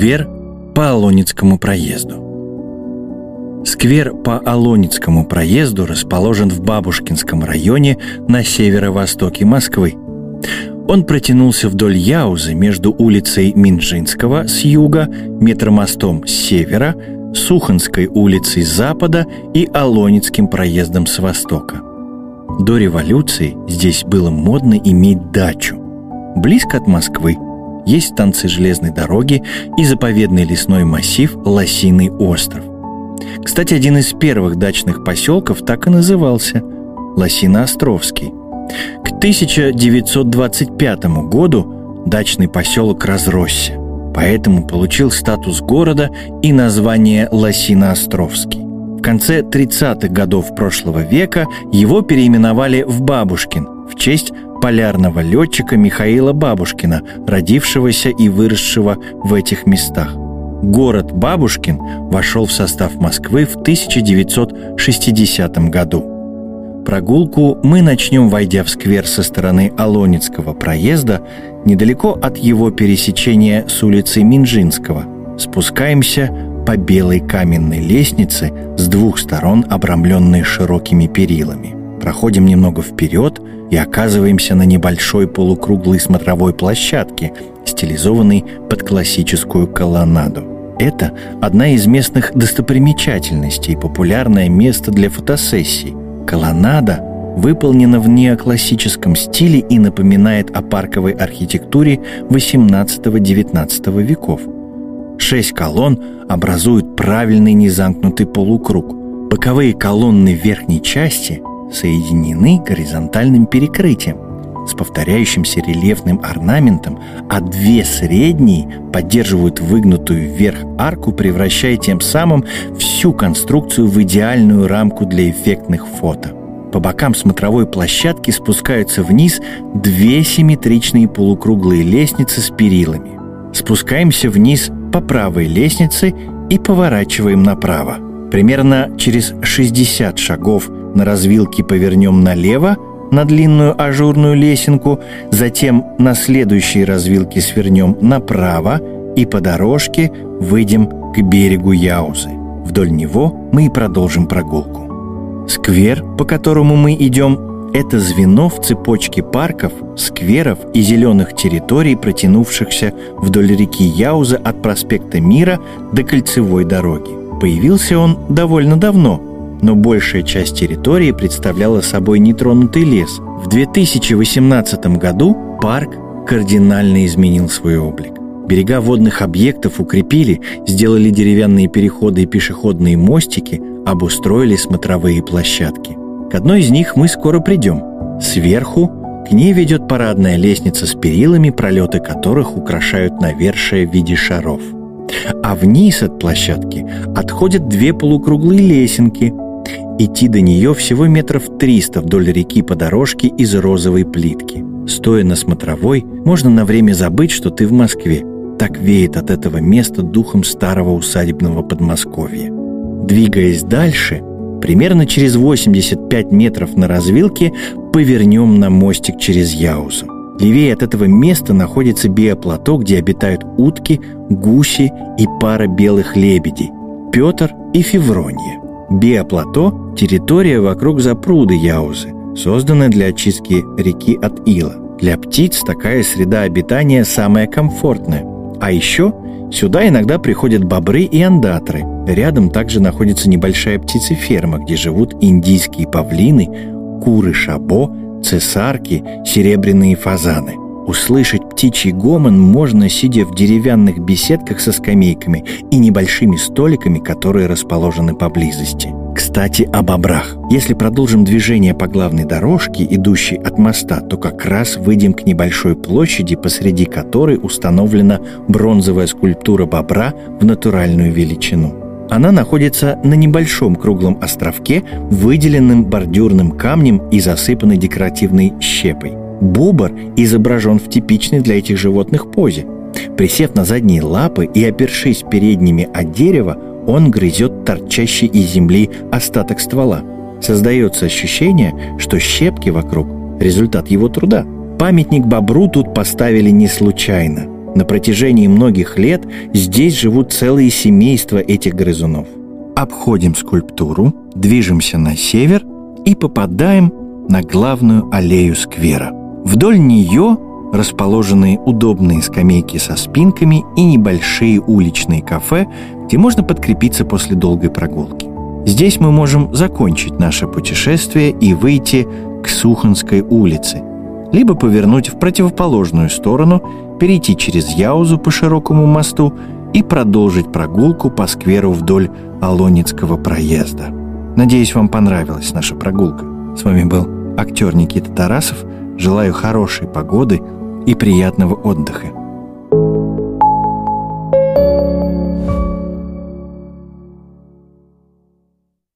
Сквер по Алоницкому проезду. Сквер по Алоницкому проезду расположен в Бабушкинском районе на северо-востоке Москвы. Он протянулся вдоль Яузы между улицей Минжинского с юга, метромостом с севера, Суханской улицей с запада и Алоницким проездом с востока. До революции здесь было модно иметь дачу. Близко от Москвы – есть станции железной дороги и заповедный лесной массив Лосиный остров. Кстати, один из первых дачных поселков так и назывался – Лосино-Островский. К 1925 году дачный поселок разросся, поэтому получил статус города и название Лосино-Островский. В конце 30-х годов прошлого века его переименовали в Бабушкин в честь полярного летчика Михаила Бабушкина, родившегося и выросшего в этих местах. Город Бабушкин вошел в состав Москвы в 1960 году. Прогулку мы начнем, войдя в сквер со стороны Алоницкого проезда, недалеко от его пересечения с улицей Минжинского. Спускаемся по белой каменной лестнице с двух сторон, обрамленной широкими перилами. Проходим немного вперед и оказываемся на небольшой полукруглой смотровой площадке, стилизованной под классическую колоннаду. Это одна из местных достопримечательностей, популярное место для фотосессий. Колоннада выполнена в неоклассическом стиле и напоминает о парковой архитектуре XVIII-XIX веков. Шесть колонн образуют правильный незамкнутый полукруг. Боковые колонны верхней части соединены горизонтальным перекрытием с повторяющимся рельефным орнаментом, а две средние поддерживают выгнутую вверх арку, превращая тем самым всю конструкцию в идеальную рамку для эффектных фото. По бокам смотровой площадки спускаются вниз две симметричные полукруглые лестницы с перилами. Спускаемся вниз по правой лестнице и поворачиваем направо. Примерно через 60 шагов на развилке повернем налево на длинную ажурную лесенку, затем на следующей развилке свернем направо и по дорожке выйдем к берегу Яузы. Вдоль него мы и продолжим прогулку. Сквер, по которому мы идем, это звено в цепочке парков, скверов и зеленых территорий, протянувшихся вдоль реки Яуза от проспекта Мира до кольцевой дороги. Появился он довольно давно – но большая часть территории представляла собой нетронутый лес. В 2018 году парк кардинально изменил свой облик. Берега водных объектов укрепили, сделали деревянные переходы и пешеходные мостики, обустроили смотровые площадки. К одной из них мы скоро придем. Сверху к ней ведет парадная лестница с перилами, пролеты которых украшают навершие в виде шаров. А вниз от площадки отходят две полукруглые лесенки, Идти до нее всего метров триста вдоль реки по дорожке из розовой плитки. Стоя на смотровой, можно на время забыть, что ты в Москве. Так веет от этого места духом старого усадебного Подмосковья. Двигаясь дальше, примерно через 85 метров на развилке повернем на мостик через Яузу. Левее от этого места находится биоплато, где обитают утки, гуси и пара белых лебедей – Петр и Февронья. Биоплато – территория вокруг запруды Яузы, созданная для очистки реки от ила. Для птиц такая среда обитания самая комфортная. А еще сюда иногда приходят бобры и андатры. Рядом также находится небольшая птицеферма, где живут индийские павлины, куры шабо, цесарки, серебряные фазаны. Услышать птичий гомон можно, сидя в деревянных беседках со скамейками и небольшими столиками, которые расположены поблизости. Кстати, о бобрах. Если продолжим движение по главной дорожке, идущей от моста, то как раз выйдем к небольшой площади, посреди которой установлена бронзовая скульптура бобра в натуральную величину. Она находится на небольшом круглом островке, выделенным бордюрным камнем и засыпанной декоративной щепой. Бобр изображен в типичной для этих животных позе. Присев на задние лапы и опершись передними от дерева, он грызет торчащий из земли остаток ствола. Создается ощущение, что щепки вокруг – результат его труда. Памятник бобру тут поставили не случайно. На протяжении многих лет здесь живут целые семейства этих грызунов. Обходим скульптуру, движемся на север и попадаем на главную аллею сквера. Вдоль нее расположены удобные скамейки со спинками и небольшие уличные кафе, где можно подкрепиться после долгой прогулки. Здесь мы можем закончить наше путешествие и выйти к Суханской улице, либо повернуть в противоположную сторону, перейти через Яузу по широкому мосту и продолжить прогулку по скверу вдоль Алоницкого проезда. Надеюсь, вам понравилась наша прогулка. С вами был актер Никита Тарасов. Желаю хорошей погоды и приятного отдыха.